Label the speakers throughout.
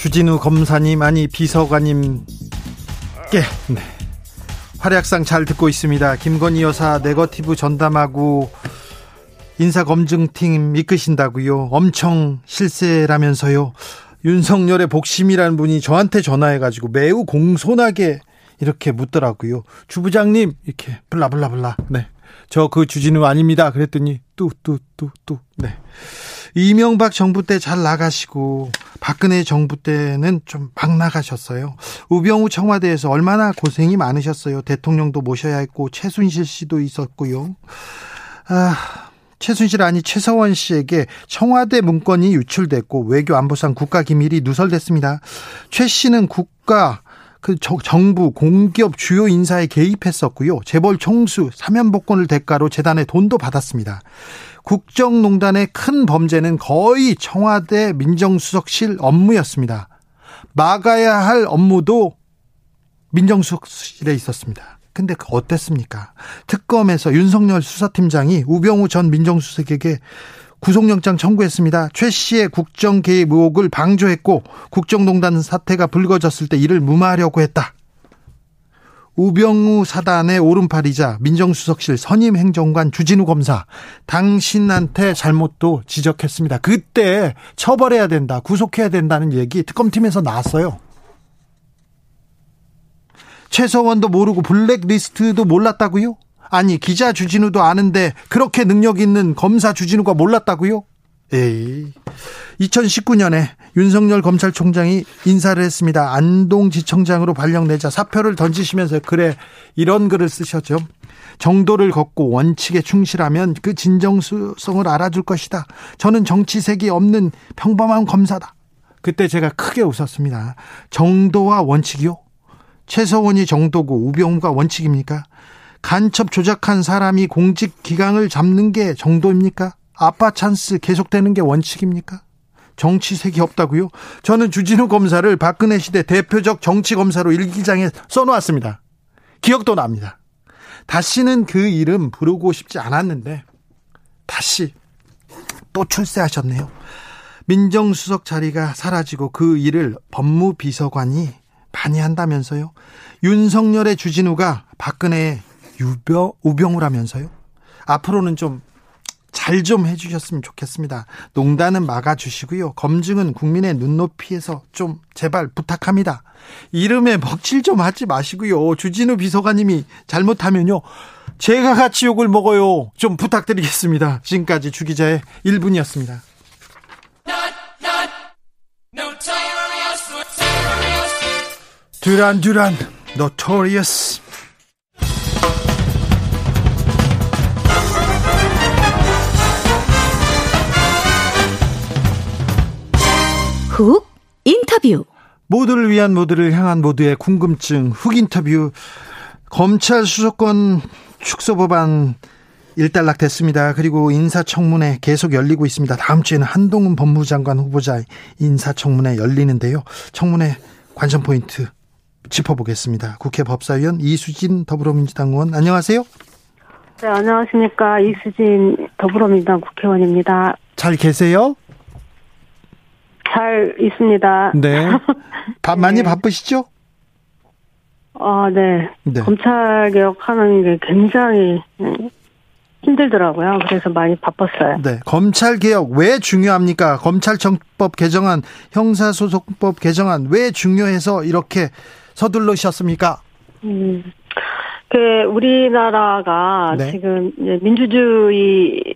Speaker 1: 주진우 검사님 아니 비서관님께 네. 활약상 잘 듣고 있습니다. 김건희 여사 네거티브 전담하고 인사검증팀 이끄신다고요. 엄청 실세라면서요. 윤석열의 복심이라는 분이 저한테 전화해가지고 매우 공손하게 이렇게 묻더라고요. 주부장님 이렇게 블라블라블라. 네. 저 그 주진우 아닙니다. 그랬더니 뚜 뚜 뚜 뚜. 네. 이명박 정부 때 잘 나가시고 박근혜 정부 때는 좀 막 나가셨어요. 우병우 청와대에서 얼마나 고생이 많으셨어요. 대통령도 모셔야 했고 최순실 씨도 있었고요. 아, 최순실 아니 최서원 씨에게 청와대 문건이 유출됐고 외교 안보상 국가 기밀이 누설됐습니다. 최 씨는 국가 그 정부 공기업 주요 인사에 개입했었고요. 재벌 총수 사면복권을 대가로 재단에 돈도 받았습니다. 국정농단의 큰 범죄는 거의 청와대 민정수석실 업무였습니다. 막아야 할 업무도 민정수석실에 있었습니다. 근데 그 어땠습니까? 특검에서 윤석열 수사팀장이 우병우 전 민정수석에게 구속영장 청구했습니다. 최 씨의 국정 개입 의혹을 방조했고 국정농단 사태가 불거졌을 때 이를 무마하려고 했다. 우병우 사단의 오른팔이자 민정수석실 선임 행정관 주진우 검사 당신한테 잘못도 지적했습니다. 그때 처벌해야 된다, 구속해야 된다는 얘기 특검팀에서 나왔어요. 최서원도 모르고 블랙리스트도 몰랐다고요? 아니 기자 주진우도 아는데 그렇게 능력 있는 검사 주진우가 몰랐다고요? 에이. 2019년에 윤석열 검찰총장이 인사를 했습니다. 안동지청장으로 발령내자 사표를 던지시면서 그래 이런 글을 쓰셨죠. 정도를 걷고 원칙에 충실하면 그 진정성을 알아줄 것이다. 저는 정치색이 없는 평범한 검사다. 그때 제가 크게 웃었습니다. 정도와 원칙이요? 최서원이 정도고 우병우가 원칙입니까? 간첩 조작한 사람이 공직 기강을 잡는 게 정도입니까? 아빠 찬스 계속되는 게 원칙입니까? 정치색이 없다고요? 저는 주진우 검사를 박근혜 시대 대표적 정치 검사로 일기장에 써놓았습니다. 기억도 납니다. 다시는 그 이름 부르고 싶지 않았는데 다시 또 출세하셨네요. 민정수석 자리가 사라지고 그 일을 법무비서관이 많이 한다면서요. 윤석열의 주진우가 박근혜의 유병, 우병우라면서요. 앞으로는 좀 잘 좀 해주셨으면 좋겠습니다. 농단은 막아주시고요. 검증은 국민의 눈높이에서 좀 제발 부탁합니다. 이름에 먹칠 좀 하지 마시고요. 주진우 비서관님이 잘못하면요. 제가 같이 욕을 먹어요. 좀 부탁드리겠습니다. 지금까지 주기자의 1분이었습니다. Duran Duran Notorious
Speaker 2: Hook 인터뷰
Speaker 1: 모두를 위한 모두를 향한 모두의 궁금증 Hook 인터뷰 검찰 수사권 축소 법안 일단락 됐습니다. 그리고 인사청문회 계속 열리고 있습니다. 다음 주에는 한동훈 법무장관 후보자 인사청문회 열리는데요. 청문회 관전 포인트 짚어보겠습니다. 국회 법사위원 이수진 더불어민주당 의원 안녕하세요.
Speaker 3: 네, 안녕하십니까. 이수진 더불어민주당 국회의원입니다.
Speaker 1: 잘 계세요?
Speaker 3: 잘 있습니다.
Speaker 1: 네. 밥 많이
Speaker 3: 네.
Speaker 1: 바쁘시죠?
Speaker 3: 아, 네.
Speaker 1: 네.
Speaker 3: 검찰 개혁하는 게 굉장히 음, 힘들더라고요. 그래서 많이 바빴어요.
Speaker 1: 네. 검찰 개혁 왜 중요합니까? 검찰청법 개정안, 형사소송법 개정안 왜 중요해서 이렇게 서둘러셨습니까?
Speaker 3: 음, 그 우리나라가
Speaker 1: 네.
Speaker 3: 지금 민주주의가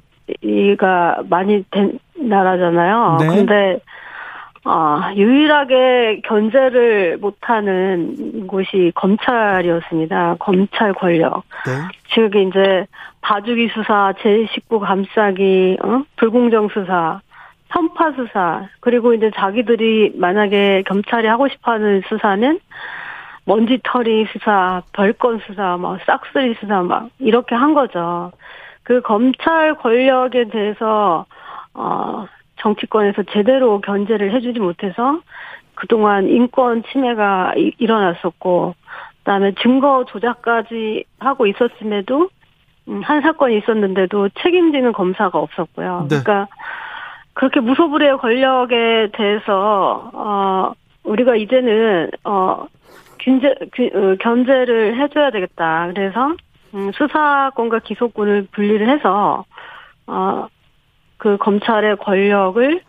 Speaker 3: 많이 된 나라잖아요.
Speaker 1: 네.
Speaker 3: 근데 아, 유일하게 견제를 못하는 곳이 검찰이었습니다. 검찰 권력.
Speaker 1: 네.
Speaker 3: 즉, 이제, 봐주기 수사, 제19 감싸기, 어? 불공정 수사, 편파 수사, 그리고 이제 자기들이 만약에 경찰이 하고 싶어 하는 수사는 먼지털이 수사, 별건 수사, 막 싹쓸이 수사, 막 이렇게 한 거죠. 그 검찰 권력에 대해서, 어, 정치권에서 제대로 견제를 해주지 못해서 그동안 인권 침해가 이, 일어났었고, 그다음에 증거 조작까지 하고 있었음에도 음, 한 사건이 있었는데도 책임지는 검사가 없었고요.
Speaker 1: 네.
Speaker 3: 그러니까 그렇게 무소불위의 권력에 대해서 어 우리가 이제는 어 견제 그, 견제를 해줘야 되겠다. 그래서 음, 수사권과 기소권을 분리를 해서 어 그 검찰의 권력을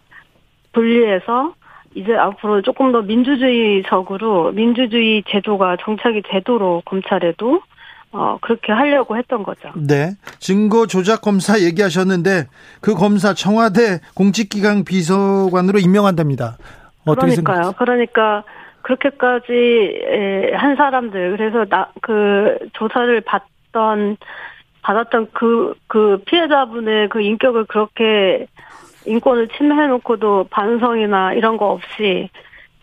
Speaker 3: 분리해서 이제 앞으로 조금 더 민주주의적으로 민주주의 제도가 정착이 되도록 검찰에도 어 그렇게 하려고 했던 거죠.
Speaker 1: 네. 증거 조작 검사 얘기하셨는데 그 검사 청와대 공직기강 비서관으로 임명한답니다. 어떻게
Speaker 3: 그러니까요. 그러니까 그렇게까지 한 사람들 그래서 나 그 조사를 받던 받았던 그, 그 피해자분의 그 인격을 그렇게 인권을 침해해놓고도 반성이나 이런 거 없이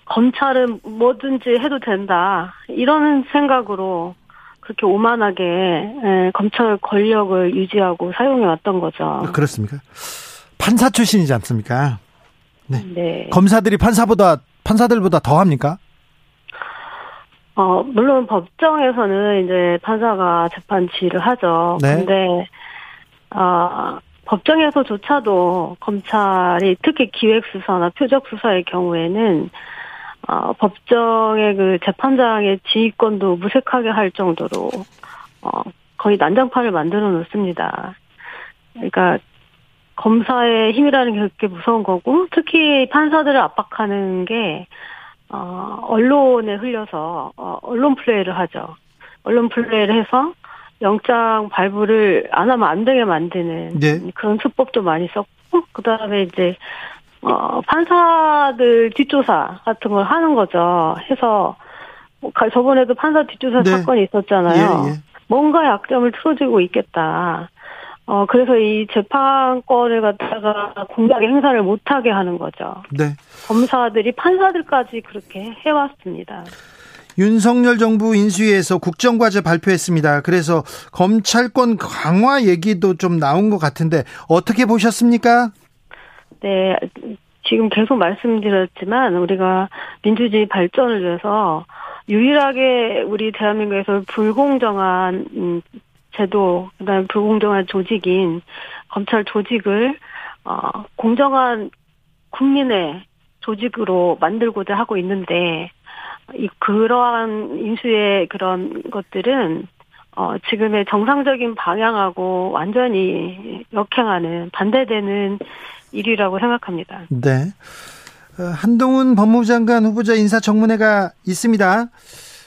Speaker 3: 검찰은 뭐든지 해도 된다. 이런 생각으로 그렇게 오만하게 예, 검찰 권력을 유지하고 사용해 왔던 거죠.
Speaker 1: 그렇습니까? 판사 출신이지 않습니까? 네.
Speaker 3: 네.
Speaker 1: 검사들이 판사보다 판사들보다 더 합니까?
Speaker 3: 어, 물론 법정에서는 이제 판사가 재판 지휘를 하죠.
Speaker 1: 네.
Speaker 3: 근데, 어, 법정에서조차도 검찰이 특히 기획수사나 표적수사의 경우에는, 어, 법정의 그 재판장의 지휘권도 무색하게 할 정도로, 어, 거의 난장판을 만들어 놓습니다. 그러니까, 검사의 힘이라는 게 그렇게 무서운 거고, 특히 판사들을 압박하는 게, 어, 언론에 흘려서, 어, 언론 플레이를 하죠. 언론 플레이를 해서 영장 발부를 안 하면 안 되게 만드는
Speaker 1: 네.
Speaker 3: 그런 수법도 많이 썼고, 그 다음에 이제, 어, 판사들 뒷조사 같은 걸 하는 거죠. 해서, 뭐 가- 저번에도 판사 뒷조사
Speaker 1: 네.
Speaker 3: 사건이 있었잖아요.
Speaker 1: 예, 예.
Speaker 3: 뭔가 약점을 틀어지고 있겠다. 어, 그래서 이 재판권을 갖다가 공작의 행사를 못하게 하는 거죠.
Speaker 1: 네.
Speaker 3: 검사들이 판사들까지 그렇게 해왔습니다.
Speaker 1: 윤석열 정부 인수위에서 국정과제 발표했습니다. 그래서 검찰권 강화 얘기도 좀 나온 것 같은데 어떻게 보셨습니까?
Speaker 3: 네, 지금 계속 말씀드렸지만 우리가 민주주의 발전을 위해서 유일하게 우리 대한민국에서 불공정한 음, 제도, 그다음에 불공정한 조직인 검찰 조직을 어, 공정한 국민의 조직으로 만들고자 하고 있는데 이 그러한 인수의 그런 것들은 어, 지금의 정상적인 방향하고 완전히 역행하는 반대되는 일이라고 생각합니다.
Speaker 1: 네. 어, 한동훈 법무부 장관 후보자 인사청문회가 있습니다.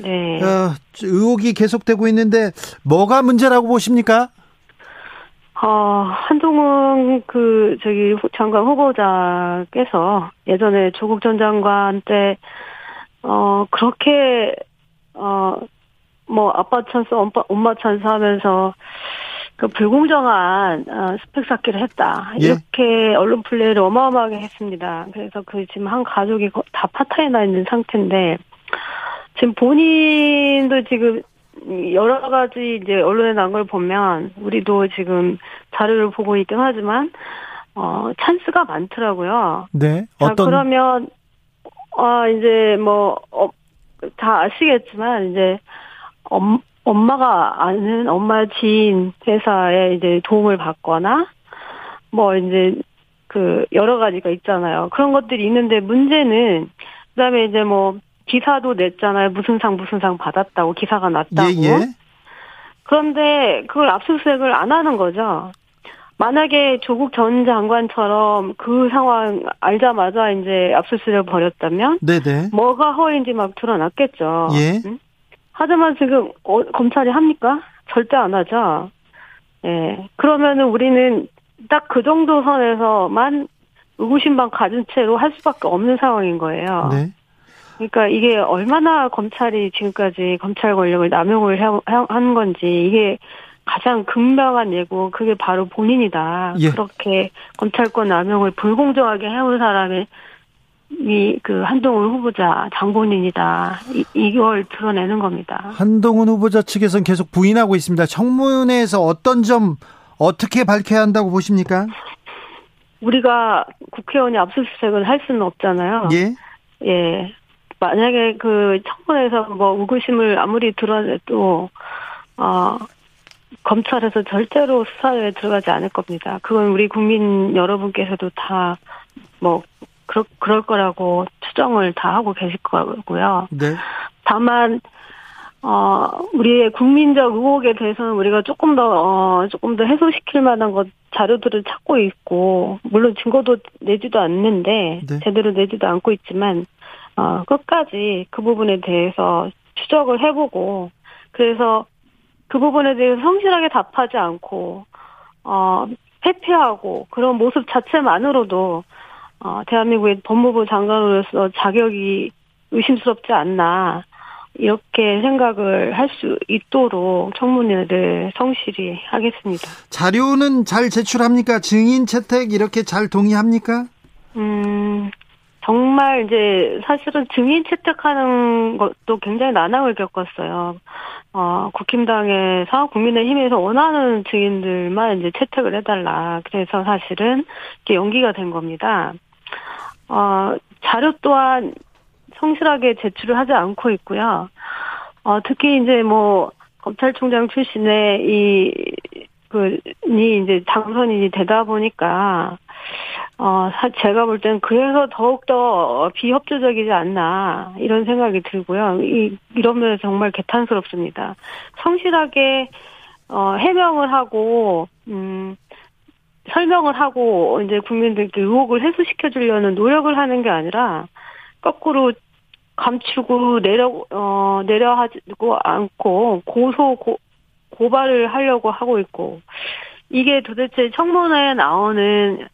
Speaker 3: 네.
Speaker 1: 어, 의혹이 계속되고 있는데 뭐가 문제라고 보십니까?
Speaker 3: 어, 한동훈 그 저기 후- 장관 후보자께서 예전에 조국 전 장관 때 어, 그렇게 어, 뭐 아빠 찬스, 엄마, 엄마 찬스 하면서 그 불공정한 어, 스펙 쌓기를 했다.
Speaker 1: 예.
Speaker 3: 이렇게 언론 플레이를 어마어마하게 했습니다. 그래서 그 지금 한 가족이 거- 다 파탄이 나 있는 상태인데 지금 본인도 지금 여러 가지 이제 언론에 난걸 보면 우리도 지금 자료를 보고 있긴 하지만 어 찬스가 많더라고요.
Speaker 1: 네.
Speaker 3: 자,
Speaker 1: 어떤
Speaker 3: 그러면 아 이제 뭐다 아시겠지만 이제 엄, 엄마가 아는 엄마 지인 회사에 이제 도움을 받거나 뭐 이제 그 여러 가지가 있잖아요. 그런 것들이 있는데 문제는 그다음에 이제 뭐 기사도 냈잖아요. 무슨 상 무슨 상 받았다고 기사가 났다고.
Speaker 1: 예, 예.
Speaker 3: 그런데 그걸 압수수색을 안 하는 거죠. 만약에 조국 전 장관처럼 그 상황 알자마자 이제 압수수색을 벌였다면
Speaker 1: 네, 네.
Speaker 3: 뭐가 허위인지 막 드러났겠죠.
Speaker 1: 예.
Speaker 3: 응? 하지만 지금 어, 검찰이 합니까? 절대 안 하죠. 예. 그러면은 우리는 딱 그 정도 선에서만 의구심만 가진 채로 할 수밖에 없는 상황인 거예요.
Speaker 1: 네.
Speaker 3: 그러니까 이게 얼마나 검찰이 지금까지 검찰 권력을 남용을 한 건지 이게 가장 극명한 예고 그게 바로 본인이다.
Speaker 1: 예.
Speaker 3: 그렇게 검찰권 남용을 불공정하게 해온 사람이 이그 한동훈 후보자 장본인이다. 이, 이걸 드러내는 겁니다.
Speaker 1: 한동훈 후보자 측에서는 계속 부인하고 있습니다. 청문회에서 어떤 점 어떻게 밝혀야 한다고 보십니까?
Speaker 3: 우리가 국회의원이 압수수색을 할 수는 없잖아요.
Speaker 1: 예.
Speaker 3: 예. 만약에 그 청문회에서 뭐 의구심을 아무리 드러내도 어 검찰에서 절대로 수사에 들어가지 않을 겁니다. 그건 우리 국민 여러분께서도 다 뭐 그럴 그럴 거라고 추정을 다 하고 계실 거고요.
Speaker 1: 네.
Speaker 3: 다만 어 우리의 국민적 의혹에 대해서는 우리가 조금 더 어, 조금 더 해소시킬 만한 것 자료들을 찾고 있고 물론 증거도 내지도 않는데
Speaker 1: 네.
Speaker 3: 제대로 내지도 않고 있지만 어 끝까지 그 부분에 대해서 추적을 해보고 그래서 그 부분에 대해서 성실하게 답하지 않고 어 회피하고 그런 모습 자체만으로도 어 대한민국의 법무부 장관으로서 자격이 의심스럽지 않나 이렇게 생각을 할 수 있도록 청문회를 성실히 하겠습니다.
Speaker 1: 자료는 잘 제출합니까? 증인 채택 이렇게 잘 동의합니까?
Speaker 3: 음, 정말 이제 사실은 증인 채택하는 것도 굉장히 난항을 겪었어요. 어, 국힘당에서 국민의힘에서 원하는 증인들만 이제 채택을 해달라. 그래서 사실은 이게 연기가 된 겁니다. 어, 자료 또한 성실하게 제출을 하지 않고 있고요. 어, 특히 이제 뭐, 검찰총장 출신의 이, 그, 니 이제 당선인이 되다 보니까, 어, 사, 제가 볼땐 그래서 더욱더 비협조적이지 않나, 이런 생각이 들고요. 이, 이러면 정말 개탄스럽습니다. 성실하게, 어, 해명을 하고, 음, 설명을 하고, 이제 국민들께 의혹을 해소시켜 주려는 노력을 하는 게 아니라, 거꾸로 감추고 내려 어 내려하지고 않고 고소 고, 고발을 하려고 하고 있고 이게 도대체 청문회에 나오는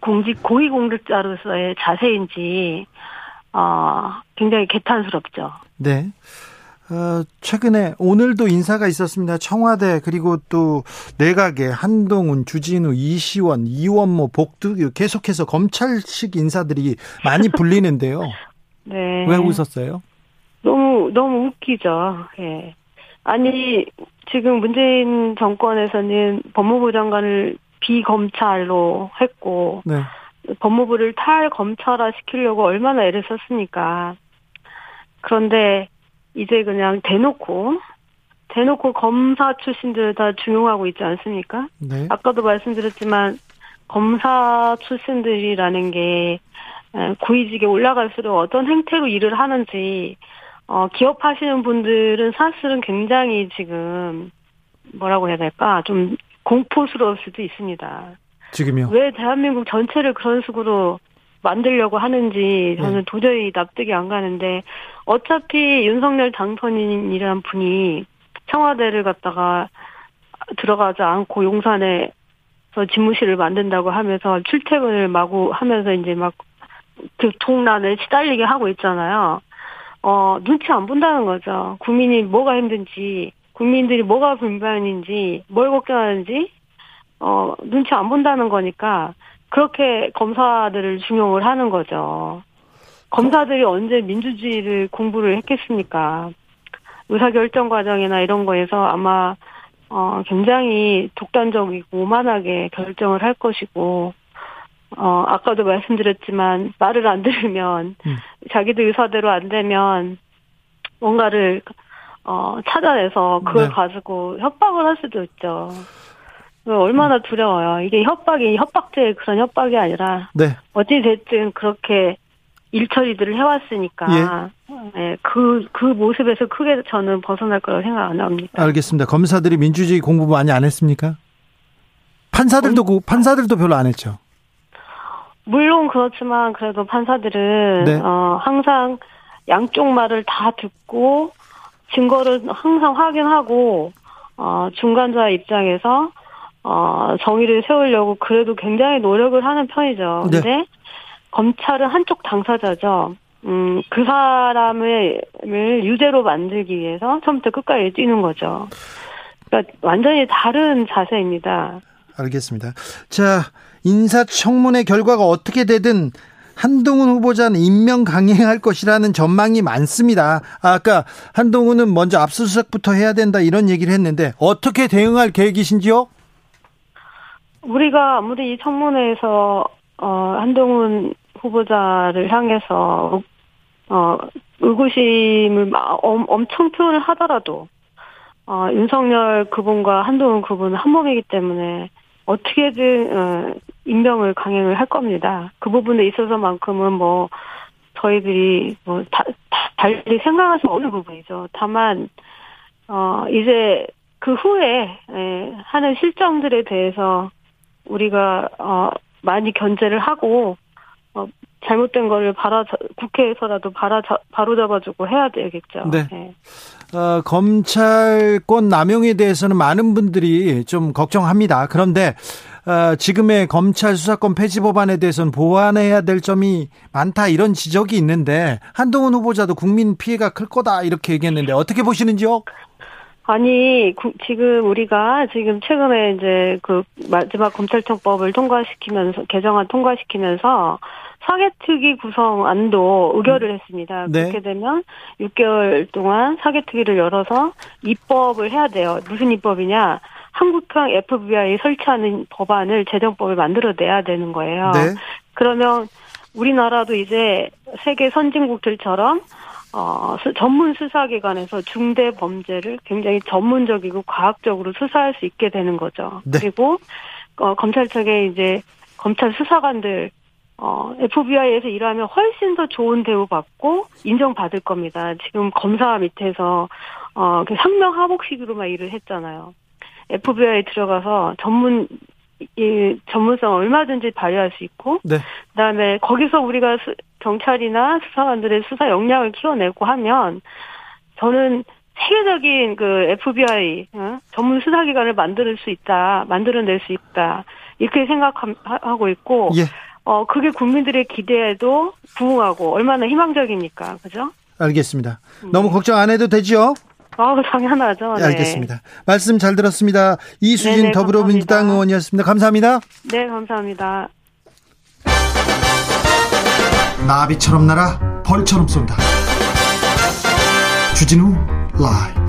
Speaker 3: 공직 고위공직자로서의 자세인지 어 굉장히 개탄스럽죠.
Speaker 1: 네. 어, 최근에 오늘도 인사가 있었습니다. 청와대 그리고 또 내각에 한동훈, 주진우, 이시원, 이원모, 복두 계속해서 검찰식 인사들이 많이 불리는데요.
Speaker 3: 네.
Speaker 1: 왜 웃었어요?
Speaker 3: 너무 너무 웃기죠. 예. 아니 지금 문재인 정권에서는 법무부 장관을 비검찰로 했고
Speaker 1: 네.
Speaker 3: 법무부를 탈검찰화 시키려고 얼마나 애를 썼습니까. 그런데 이제 그냥 대놓고 대놓고 검사 출신들 다 중용하고 있지 않습니까?
Speaker 1: 네.
Speaker 3: 아까도 말씀드렸지만 검사 출신들이라는 게 고위직에 올라갈수록 어떤 행태로 일을 하는지 어, 기업하시는 분들은 사실은 굉장히 지금 뭐라고 해야 될까 좀 공포스러울 수도 있습니다.
Speaker 1: 지금요?
Speaker 3: 왜 대한민국 전체를 그런 식으로 만들려고 하는지 저는
Speaker 1: 네.
Speaker 3: 도저히 납득이 안 가는데 어차피 윤석열 당선인이란 분이 청와대를 갔다가 들어가지 않고 용산에 서 집무실을 만든다고 하면서 출퇴근을 마구 하면서 이제 막 교통난에 시달리게 하고 있잖아요. 어, 눈치 안 본다는 거죠. 국민이 뭐가 힘든지, 국민들이 뭐가 불만인지, 뭘 걱정하는지, 어, 눈치 안 본다는 거니까, 그렇게 검사들을 중용을 하는 거죠. 검사들이 언제 민주주의를 공부를 했겠습니까? 의사결정 과정이나 이런 거에서 아마, 어, 굉장히 독단적이고 오만하게 결정을 할 것이고, 어, 아까도 말씀드렸지만, 말을 안 들으면,
Speaker 1: 음.
Speaker 3: 자기들 의사대로 안 되면, 뭔가를, 어, 찾아내서 그걸
Speaker 1: 네.
Speaker 3: 가지고 협박을 할 수도 있죠. 얼마나 두려워요. 이게 협박이, 협박죄의 그런 협박이 아니라,
Speaker 1: 네.
Speaker 3: 어찌 됐든 그렇게 일처리들을 해왔으니까, 예, 그, 그 모습에서 크게 저는 벗어날 거라고 생각 안 합니다.
Speaker 1: 알겠습니다. 검사들이 민주주의 공부 많이 안 했습니까? 판사들도 그- 판사들도 별로 안 했죠.
Speaker 3: 물론 그렇지만 그래도 판사들은
Speaker 1: 네.
Speaker 3: 어 항상 양쪽 말을 다 듣고 증거를 항상 확인하고 어 중간자 입장에서 어, 정의를 세우려고 그래도 굉장히 노력을 하는 편이죠.
Speaker 1: 네.
Speaker 3: 근데 검찰은 한쪽 당사자죠. 음, 그 사람을 유죄로 만들기 위해서 처음부터 끝까지 뛰는 거죠. 그러니까 완전히 다른 자세입니다.
Speaker 1: 알겠습니다. 자, 인사청문회 결과가 어떻게 되든 한동훈 후보자는 임명 강행할 것이라는 전망이 많습니다. 아까 한동훈은 먼저 압수수색부터 해야 된다 이런 얘기를 했는데 어떻게 대응할 계획이신지요?
Speaker 3: 우리가 아무리 이 청문회에서 어, 한동훈 후보자를 향해서 어, 의구심을 엄청 표현을 하더라도 어, 윤석열 그분과 한동훈 그분은 한 몸이기 때문에 어떻게든 어, 임명을 강행을 할 겁니다. 그 부분에 있어서만큼은 뭐 저희들이 뭐 다, 다 달리 생각할 수 없는 부분이죠. 다만 어 이제 그 후에 예, 하는 실정들에 대해서 우리가 어 많이 견제를 하고 어 잘못된 거를 바로 국회에서라도 바로 바로 잡아주고 해야 되겠죠.
Speaker 1: 네. 네. 어, 검찰권 남용에 대해서는 많은 분들이 좀 걱정합니다. 그런데 어, 지금의 검찰 수사권 폐지 법안에 대해서는 보완해야 될 점이 많다 이런 지적이 있는데 한동훈 후보자도 국민 피해가 클 거다 이렇게 얘기했는데 어떻게 보시는지요?
Speaker 3: 아니 지금 우리가 지금 최근에 이제 그 마지막 검찰청법을 통과시키면서 개정안 통과시키면서 사개특위 구성 안도 의결을 했습니다. 네. 그렇게 되면 6개월 동안 사개특위를 열어서 입법을 해야 돼요. 무슨 입법이냐? 한국형 FBI 설치하는 법안을 제정법을 만들어내야 되는 거예요. 네. 그러면 우리나라도 이제 세계 선진국들처럼 어, 전문 수사기관에서 중대 범죄를 굉장히 전문적이고 과학적으로 수사할 수 있게 되는 거죠. 네. 그리고 어, 검찰청에 이제 검찰 수사관들 어, FBI에서 일하면 훨씬 더 좋은 대우 받고 인정받을 겁니다. 지금 검사 밑에서 어, 상명 하복식으로만 일을 했잖아요. FBI 들어가서 전문 이 전문성 얼마든지 발휘할 수 있고, 네. 그다음에 거기서 우리가 수, 경찰이나 수사관들의 수사 역량을 키워내고 하면 저는 세계적인 그 FBI 어? 전문 수사기관을 만들 수 있다, 만들어낼 수 있다 이렇게 생각하고 있고, 예. 어 그게 국민들의 기대에도 부응하고 얼마나 희망적입니까, 그죠?
Speaker 1: 알겠습니다. 너무 음. 걱정 안 해도 되죠?
Speaker 3: 아, 당연하죠.
Speaker 1: 네. 알겠습니다. 말씀 잘 들었습니다. 이수진 네네, 더불어민주당 감사합니다. 의원이었습니다. 감사합니다.
Speaker 3: 네, 감사합니다.
Speaker 1: 나비처럼 날아 벌처럼 쏜다. 주진우 라이브.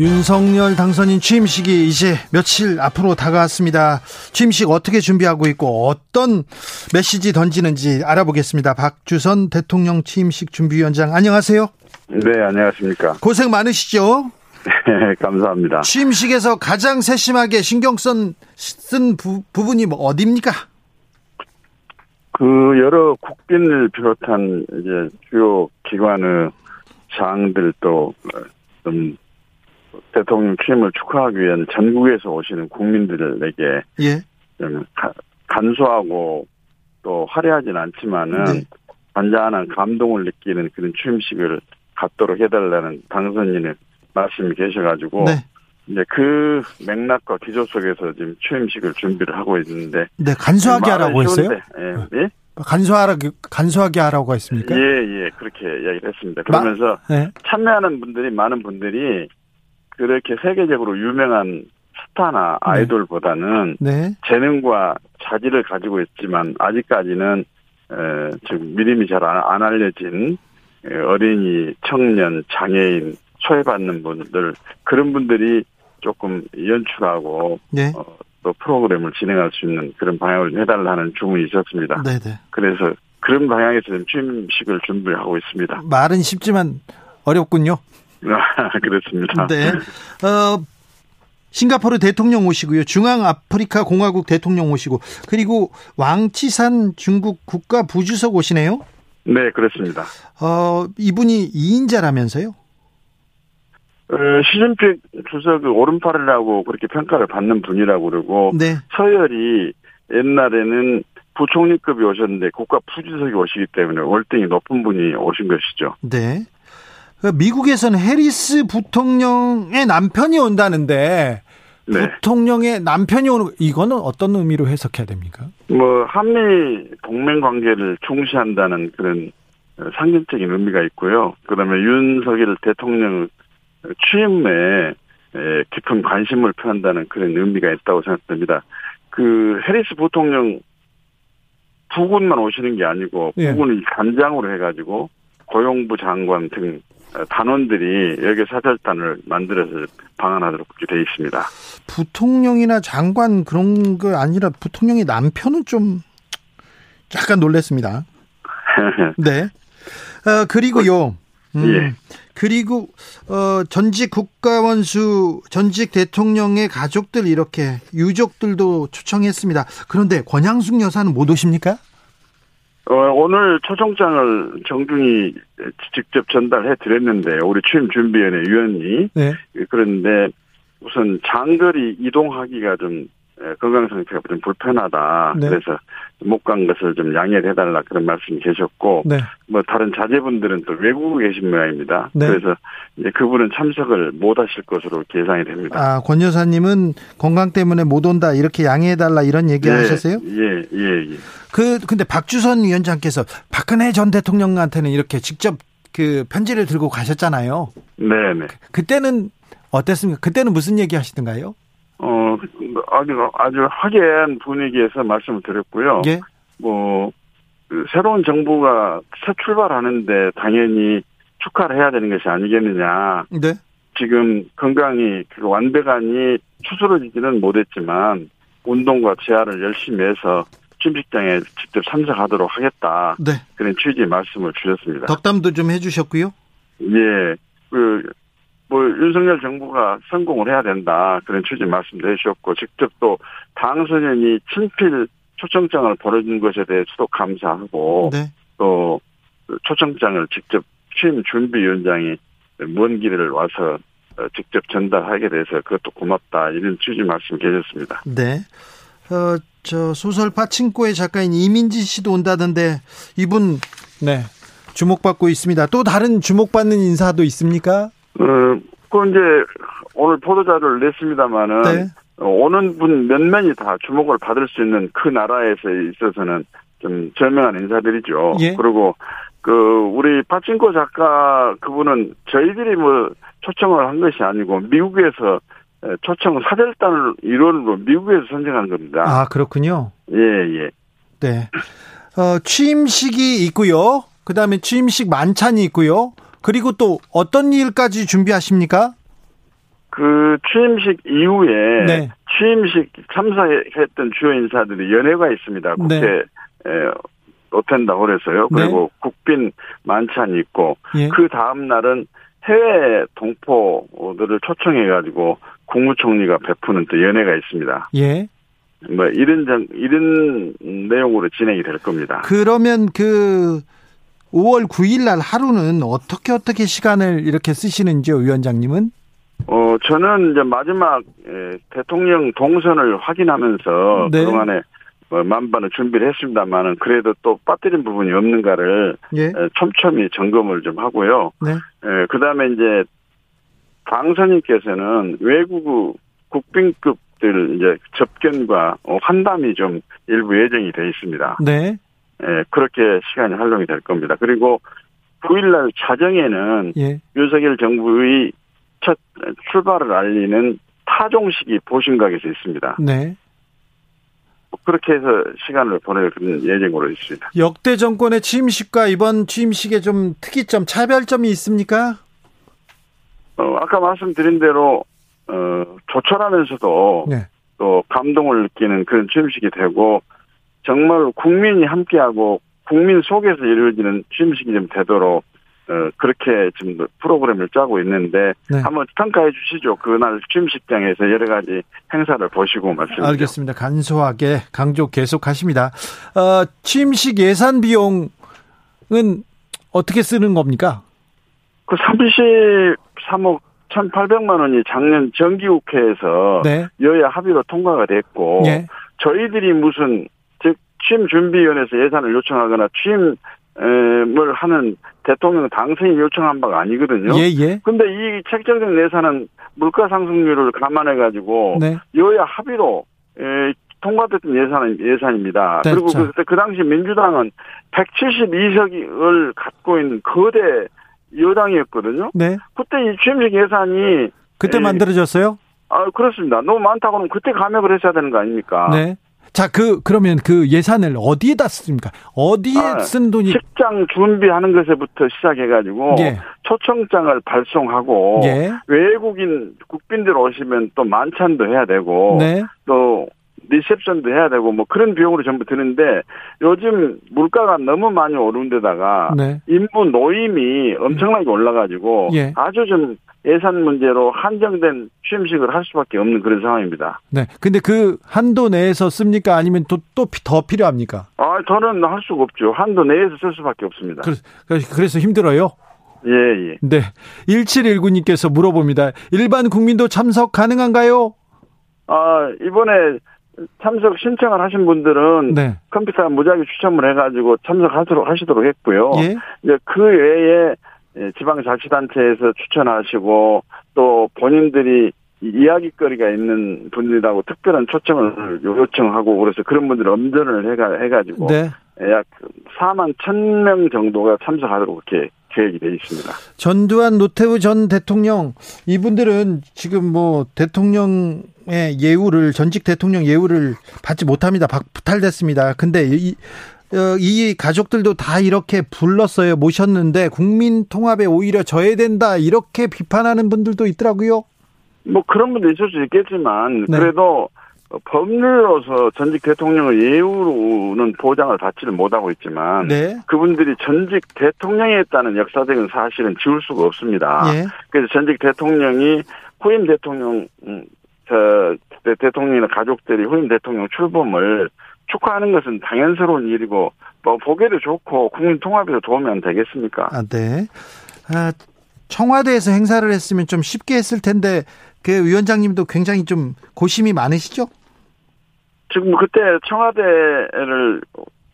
Speaker 1: 윤석열 당선인 취임식이 이제 며칠 앞으로 다가왔습니다. 취임식 어떻게 준비하고 있고 어떤 메시지 던지는지 알아보겠습니다. 박주선 대통령 취임식 준비위원장 안녕하세요.
Speaker 4: 네, 안녕하십니까.
Speaker 1: 고생 많으시죠?
Speaker 4: 네, 감사합니다.
Speaker 1: 취임식에서 가장 세심하게 신경 쓴, 쓴 부, 부분이 뭐 어디입니까?
Speaker 4: 그 여러 국빈을 비롯한 이제 주요 기관의 장들 또좀 대통령 취임을 축하하기 위한 전국에서 오시는 국민들에게 예. 좀 간소하고 또 화려하진 않지만은 네. 반잔한 감동을 느끼는 그런 취임식을 갖도록 해달라는 당선인의 말씀이 계셔가지고 네. 이제 그 맥락과 기조 속에서 지금 취임식을 준비를 하고 있는데
Speaker 1: 네 간소하게 하라고 했어요? 예. 예? 간소하게 간소하게 하라고 했습니까?
Speaker 4: 예, 예, 그렇게 이야기를 했습니다. 그러면서 마, 네. 참여하는 분들이 많은 분들이 그렇게 세계적으로 유명한 스타나 네. 아이돌보다는 네. 재능과 자질을 가지고 있지만 아직까지는 에, 즉 믿음이 잘 안 알려진 어린이, 청년, 장애인, 소외받는 분들 그런 분들이 조금 연출하고 네. 어, 또 프로그램을 진행할 수 있는 그런 방향을 해달라는 주문이 있었습니다. 네네. 네. 그래서 그런 방향에서 취임식을 준비하고 있습니다.
Speaker 1: 말은 쉽지만 어렵군요.
Speaker 4: 그렇습니다.
Speaker 1: 네. 어, 싱가포르 대통령 오시고요. 중앙아프리카 공화국 대통령 오시고 그리고 왕치산 중국 국가 부주석 오시네요.
Speaker 4: 네, 그렇습니다.
Speaker 1: 어, 이분이 2인자라면서요?
Speaker 4: 어, 시진핑 주석의 오른팔이라고 그렇게 평가를 받는 분이라고 그러고 네. 서열이 옛날에는 부총리급이 오셨는데 국가 부주석이 오시기 때문에 월등히 높은 분이 오신 것이죠.
Speaker 1: 네. 그 미국에서는 해리스 부통령의 남편이 온다는데 네. 부통령의 남편이 오는 이거는 어떤 의미로 해석해야 됩니까?
Speaker 4: 뭐 한미 동맹 관계를 중시한다는 그런 상징적인 의미가 있고요. 그다음에 윤석열 대통령 취임에 깊은 관심을 표한다는 그런 의미가 있다고 생각됩니다. 그 해리스 부통령 부군만 오시는 게 아니고 예. 부군을 간장으로 해가지고 고용부 장관 등 단원들이 여기 사절단을 만들어서 방한하도록 그렇게 돼 있습니다.
Speaker 1: 부통령이나 장관 그런 거 아니라 부통령의 남편은 좀 약간 놀랬습니다. 네. 어, 그리고요. 음, 예. 그리고 어 전직 국가원수 전직 대통령의 가족들 이렇게 유족들도 초청했습니다. 그런데 권양숙 여사는 못 오십니까?
Speaker 4: 어, 오늘 초청장을 정중히 직접 전달해 드렸는데 우리 취임 준비위원회 위원이 네. 그런데 우선 장거리 이동하기가 좀 건강 상태가 좀 불편하다. 네. 그래서 못 간 것을 좀 양해를 해달라 그런 말씀이 계셨고, 네. 뭐 다른 자제분들은 또 외국에 계신 모양입니다. 네. 그래서 이제 그분은 참석을 못 하실 것으로 계산이 됩니다.
Speaker 1: 아, 권 여사님은 건강 때문에 못 온다 이렇게 양해해달라 이런 얘기 예, 하셨어요?
Speaker 4: 예, 예, 예.
Speaker 1: 그 근데 박주선 위원장께서 박근혜 전 대통령한테는 이렇게 직접 그 편지를 들고 가셨잖아요.
Speaker 4: 네, 네.
Speaker 1: 그때는 어땠습니까? 그때는 무슨 얘기 하시던가요?
Speaker 4: 어, 아주, 아주 확연 분위기에서 말씀을 드렸고요. 예. 뭐, 그 새로운 정부가 새 출발하는데 당연히 축하를 해야 되는 것이 아니겠느냐. 네. 지금 건강이, 그 완벽하니 추스러지지는 못했지만, 운동과 재활을 열심히 해서 취직장에 직접 참석하도록 하겠다. 네. 그런 취지의 말씀을 주셨습니다.
Speaker 1: 덕담도 좀 해주셨고요.
Speaker 4: 예. 그, 뭐 윤석열 정부가 성공을 해야 된다 그런 취지 말씀도 해주셨고 직접 또 당선인이 친필 초청장을 보내준 것에 대해서도 감사하고 네. 또 초청장을 직접 취임 준비위원장이 먼 길을 와서 직접 전달하게 돼서 그것도 고맙다 이런 취지 말씀 계셨습니다.
Speaker 1: 네. 어, 저 소설 파친코의 작가인 이민지 씨도 온다던데 이분 네 주목받고 있습니다. 또 다른 주목받는 인사도 있습니까?
Speaker 4: 어, 그 이제 오늘 보도자료를 냈습니다만은 네. 오는 분 몇몇이 다 주목을 받을 수 있는 그 나라에서 있어서는 좀 절명한 인사들이죠. 예. 그리고 그 우리 파친코 작가 그분은 저희들이 뭐 초청을 한 것이 아니고 미국에서 초청 사절단을 일원으로 미국에서 선정한 겁니다.
Speaker 1: 아 그렇군요.
Speaker 4: 예 예.
Speaker 1: 네. 어, 취임식이 있고요. 그다음에 취임식 만찬이 있고요. 그리고 또 어떤 일까지 준비하십니까?
Speaker 4: 그 취임식 이후에 네. 취임식 참석했던 주요 인사들이 연회가 있습니다. 국회 네. 어텐다고 그래서요. 네. 그리고 네. 국빈 만찬이 있고 예. 그 다음 날은 해외 동포들을 초청해 가지고 국무총리가 베푸는 또 연회가 있습니다. 예. 뭐 이런 장 이런 내용으로 진행이 될 겁니다.
Speaker 1: 그러면 그 5월 9일 날 하루는 어떻게 어떻게 시간을 이렇게 쓰시는지요, 위원장님은?
Speaker 4: 어, 저는 이제 마지막 예, 대통령 동선을 확인하면서 네. 그동안에 뭐 만반을 준비를 했습니다만은 그래도 또 빠뜨린 부분이 없는가를 예. 예. 촘촘히 점검을 좀 하고요. 네. 예, 그다음에 이제 당선인께서는 외국 국빈급들 이제 접견과 환담이 좀 일부 예정이 돼 있습니다. 네. 예, 그렇게 시간이 활용이 될 겁니다. 그리고 9일날 자정에는 예. 윤석열 정부의 첫 출발을 알리는 타종식이 보신각에서 있습니다. 네. 그렇게 해서 시간을 보낼 예정으로 있습니다.
Speaker 1: 역대 정권의 취임식과 이번 취임식의 좀 특이점, 차별점이 있습니까?
Speaker 4: 어, 아까 말씀드린 대로 어, 조촐하면서도 네. 또 감동을 느끼는 그런 취임식이 되고 정말 국민이 함께하고 국민 속에서 이루어지는 취임식이 좀 되도록 어, 그렇게 지금 프로그램을 짜고 있는데 네. 한번 평가해 주시죠. 그날 취임식장에서 여러 가지 행사를 보시고 말씀.
Speaker 1: 알겠습니다. 간소하게 강조 계속하십니다. 어, 취임식 예산 비용은 어떻게 쓰는 겁니까?
Speaker 4: 그 33억 1,800만 원이 작년 정기국회에서 네. 여야 합의로 통과가 됐고 네. 저희들이 무슨 취임 준비위원회에서 예산을 요청하거나 취임 뭘 하는 대통령 당선인 요청한 바가 아니거든요.
Speaker 1: 예, 예.
Speaker 4: 근데 이 책정된 예산은 물가 상승률을 감안해 가지고 네. 여야 합의로 에, 통과됐던 예산 예산입니다. 됐죠. 그리고 그, 그때 그 당시 민주당은 172석을 갖고 있는 거대 여당이었거든요. 네. 그때 이 취임식 예산이
Speaker 1: 그때 에, 만들어졌어요?
Speaker 4: 아 그렇습니다. 너무 많다고는 그때 감액을 했어야 되는 거 아닙니까?
Speaker 1: 네. 자, 그, 그러면 그 예산을 어디에다 씁니까? 어디에 아, 쓴 돈이?
Speaker 4: 식장 준비하는 것에부터 시작해가지고, 예. 초청장을 발송하고, 예. 외국인 국빈들 오시면 또 만찬도 해야 되고, 네. 또 리셉션도 해야 되고 뭐 그런 비용으로 전부 드는데 요즘 물가가 너무 많이 오른 데다가 네. 인부 노임이 엄청나게 올라가지고 예. 아주 좀 예산 문제로 한정된 취임식을 할 수밖에 없는 그런 상황입니다.
Speaker 1: 네. 근데 그 한도 내에서 씁니까? 아니면 또, 또 더 필요합니까?
Speaker 4: 아, 저는 할 수가 없죠. 한도 내에서 쓸 수밖에 없습니다.
Speaker 1: 그래서, 그래서 힘들어요?
Speaker 4: 예, 예.
Speaker 1: 네. 1719님께서 물어봅니다. 일반 국민도 참석 가능한가요?
Speaker 4: 아, 이번에 참석 신청을 하신 분들은 네. 컴퓨터 무작위 추첨을 해가지고 참석하도록 하시도록 했고요. 예? 이제 그 외에 지방자치단체에서 추천하시고 또 본인들이 이야기거리가 있는 분들이라고 특별한 초청을 요청하고 그래서 그런 분들 엄전을 해가 해가지고 네. 약 4만 1,000명 정도가 참석하도록 이렇게 계획이 되어 있습니다.
Speaker 1: 전두환 노태우 전 대통령 이분들은 지금 뭐 대통령 의 예우를 전직 대통령 예우를 받지 못합니다. 박탈됐습니다. 근데 이, 어, 이 가족들도 다 이렇게 불렀어요. 모셨는데 국민 통합에 오히려 저해된다 이렇게 비판하는 분들도 있더라고요.
Speaker 4: 뭐 그런 분도 있을 수 있겠지만 네. 그래도 법률로서 전직 대통령의 예우로는 보장을 받지를 못하고 있지만 네. 그분들이 전직 대통령이었다는 역사적인 사실은 지울 수가 없습니다. 예. 그래서 전직 대통령이 후임 대통령 음, 저 대통령이나 가족들이 후임 대통령 출범을 축하하는 것은 당연스러운 일이고 뭐 보기도 좋고 국민 통합에도 도움이 안 되겠습니까?
Speaker 1: 아, 네. 아, 청와대에서 행사를 했으면 좀 쉽게 했을 텐데 그 위원장님도 굉장히 좀 고심이 많으시죠?
Speaker 4: 지금 그때 청와대를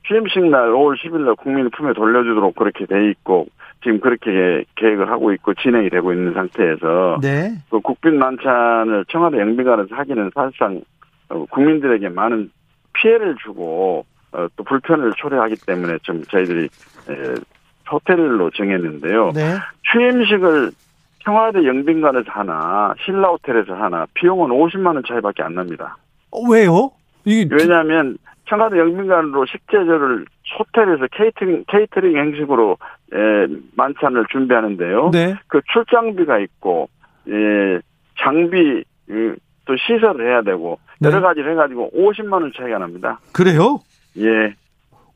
Speaker 4: 취임식 날 5월 10일 날 국민 품에 돌려주도록 그렇게 돼 있고 지금 그렇게 계획을 하고 있고 진행이 되고 있는 상태에서 네. 그 국빈 만찬을 청와대 영빈관에서 하기는 사실상 어, 국민들에게 많은 피해를 주고 어, 또 불편을 초래하기 때문에 좀 저희들이 호텔로 정했는데요. 네. 취임식을 청와대 영빈관에서 하나 신라 호텔에서 하나 비용은 50만 원 차이밖에 안 납니다.
Speaker 1: 어, 왜요?
Speaker 4: 이게 왜냐하면 청와대 영빈관으로 식재료를 호텔에서 케이터링 케이터링 형식으로 에, 만찬을 준비하는데요. 네. 그 출장비가 있고 예, 장비 또 시설을 해야 되고 네. 여러 가지를 해가지고 50만 원 차이가 납니다.
Speaker 1: 그래요?
Speaker 4: 예.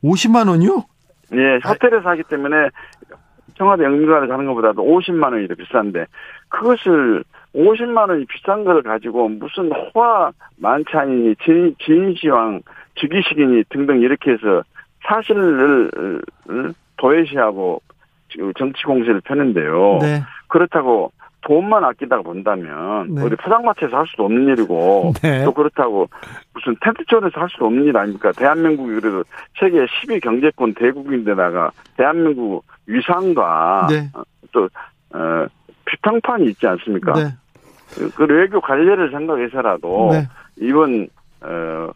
Speaker 1: 50만 원요?
Speaker 4: 예, 호텔에서 하기 때문에 청와대 영빈관에 가는 것보다도 50만 원이 더 비싼데 그것을 50만 원이 비싼 걸 가지고 무슨 호화 만찬이니 진, 진시황 즉위식이니 등등 이렇게 해서 사실을 도외시하고 정치 공세를 펴는데요. 네. 그렇다고 돈만 아끼다가 본다면 네. 우리 포장마차에서 할 수도 없는 일이고 네. 또 그렇다고 무슨 텐트존에서 할 수도 없는 일 아닙니까? 대한민국이 그래도 세계 10위 경제권 대국인데다가 대한민국 위상과 네. 또 어, 비평판이 있지 않습니까? 네. 그 외교 관례를 생각해서라도 네. 이번 어,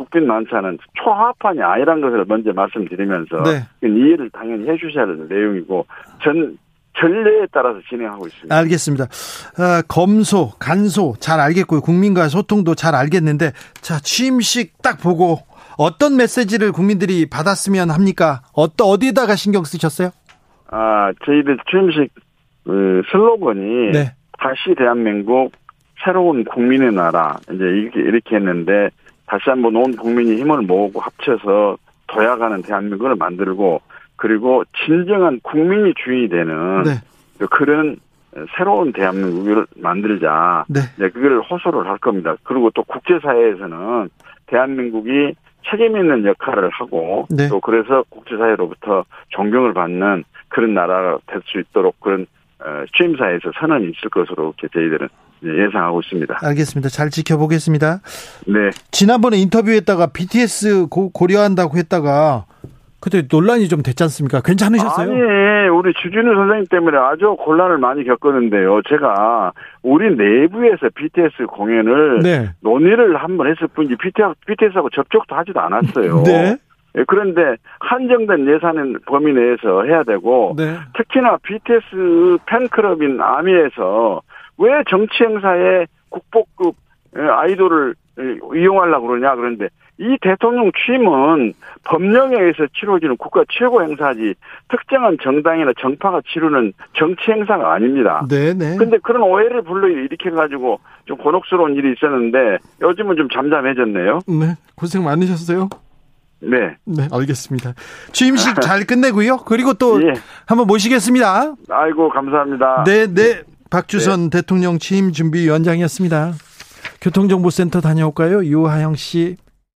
Speaker 4: 국빈 만찬은 초합판이 아니란 것을 먼저 말씀드리면서 네. 이해를 당연히 해주셔야 되는 내용이고 전 전례에 따라서 진행하고 있습니다.
Speaker 1: 알겠습니다. 어, 검소, 간소 잘 알겠고요. 국민과 소통도 잘 알겠는데 자 취임식 딱 보고 어떤 메시지를 국민들이 받았으면 합니까? 어떠 어디에다가 신경 쓰셨어요?
Speaker 4: 아 저희들 취임식 그 슬로건이 네. 다시 대한민국 새로운 국민의 나라 이제 이렇게 이렇게 했는데 다시 한번 온 국민이 힘을 모으고 합쳐서 도약하는 대한민국을 만들고 그리고 진정한 국민이 주인이 되는 네. 그런 새로운 대한민국을 만들자. 네. 네, 그걸 호소를 할 겁니다. 그리고 또 국제사회에서는 대한민국이 책임 있는 역할을 하고 네. 또 그래서 국제사회로부터 존경을 받는 그런 나라가 될 수 있도록 그런 어, 취임사에서 선언이 있을 것으로 저희들은 예상하고 있습니다.
Speaker 1: 알겠습니다. 잘 지켜보겠습니다.
Speaker 4: 네.
Speaker 1: 지난번에 인터뷰했다가 BTS 고, 고려한다고 했다가 그때 논란이 좀 됐지 않습니까? 괜찮으셨어요?
Speaker 4: 아니, 우리 주진우 선생님 때문에 아주 곤란을 많이 겪었는데요. 제가 우리 내부에서 BTS 공연을 네. 논의를 한 번 했을 뿐이지 BTS하고 접촉도 하지도 않았어요. 네. 예, 그런데 한정된 예산은 범위 내에서 해야 되고 네. 특히나 BTS 팬클럽인 아미에서 왜 정치 행사에 국보급 예, 아이돌을 이용하려고 그러냐 그런데 이 대통령 취임은 법령에 의해서 치러지는 국가 최고 행사지 특정한 정당이나 정파가 치르는 정치 행사가 아닙니다. 네네. 근데 그런 오해를 불러 일으켜 가지고 좀 곤혹스러운 일이 있었는데 요즘은 좀 잠잠해졌네요.
Speaker 1: 네. 고생 많으셨어요.
Speaker 4: 네.
Speaker 1: 네, 알겠습니다. 취임식 잘 끝내고요. 그리고 또 예. 한번 모시겠습니다.
Speaker 4: 아이고, 감사합니다.
Speaker 1: 네, 네. 박주선 네. 대통령 취임 준비 위원장이었습니다. 교통정보센터 다녀올까요? 유하영 씨.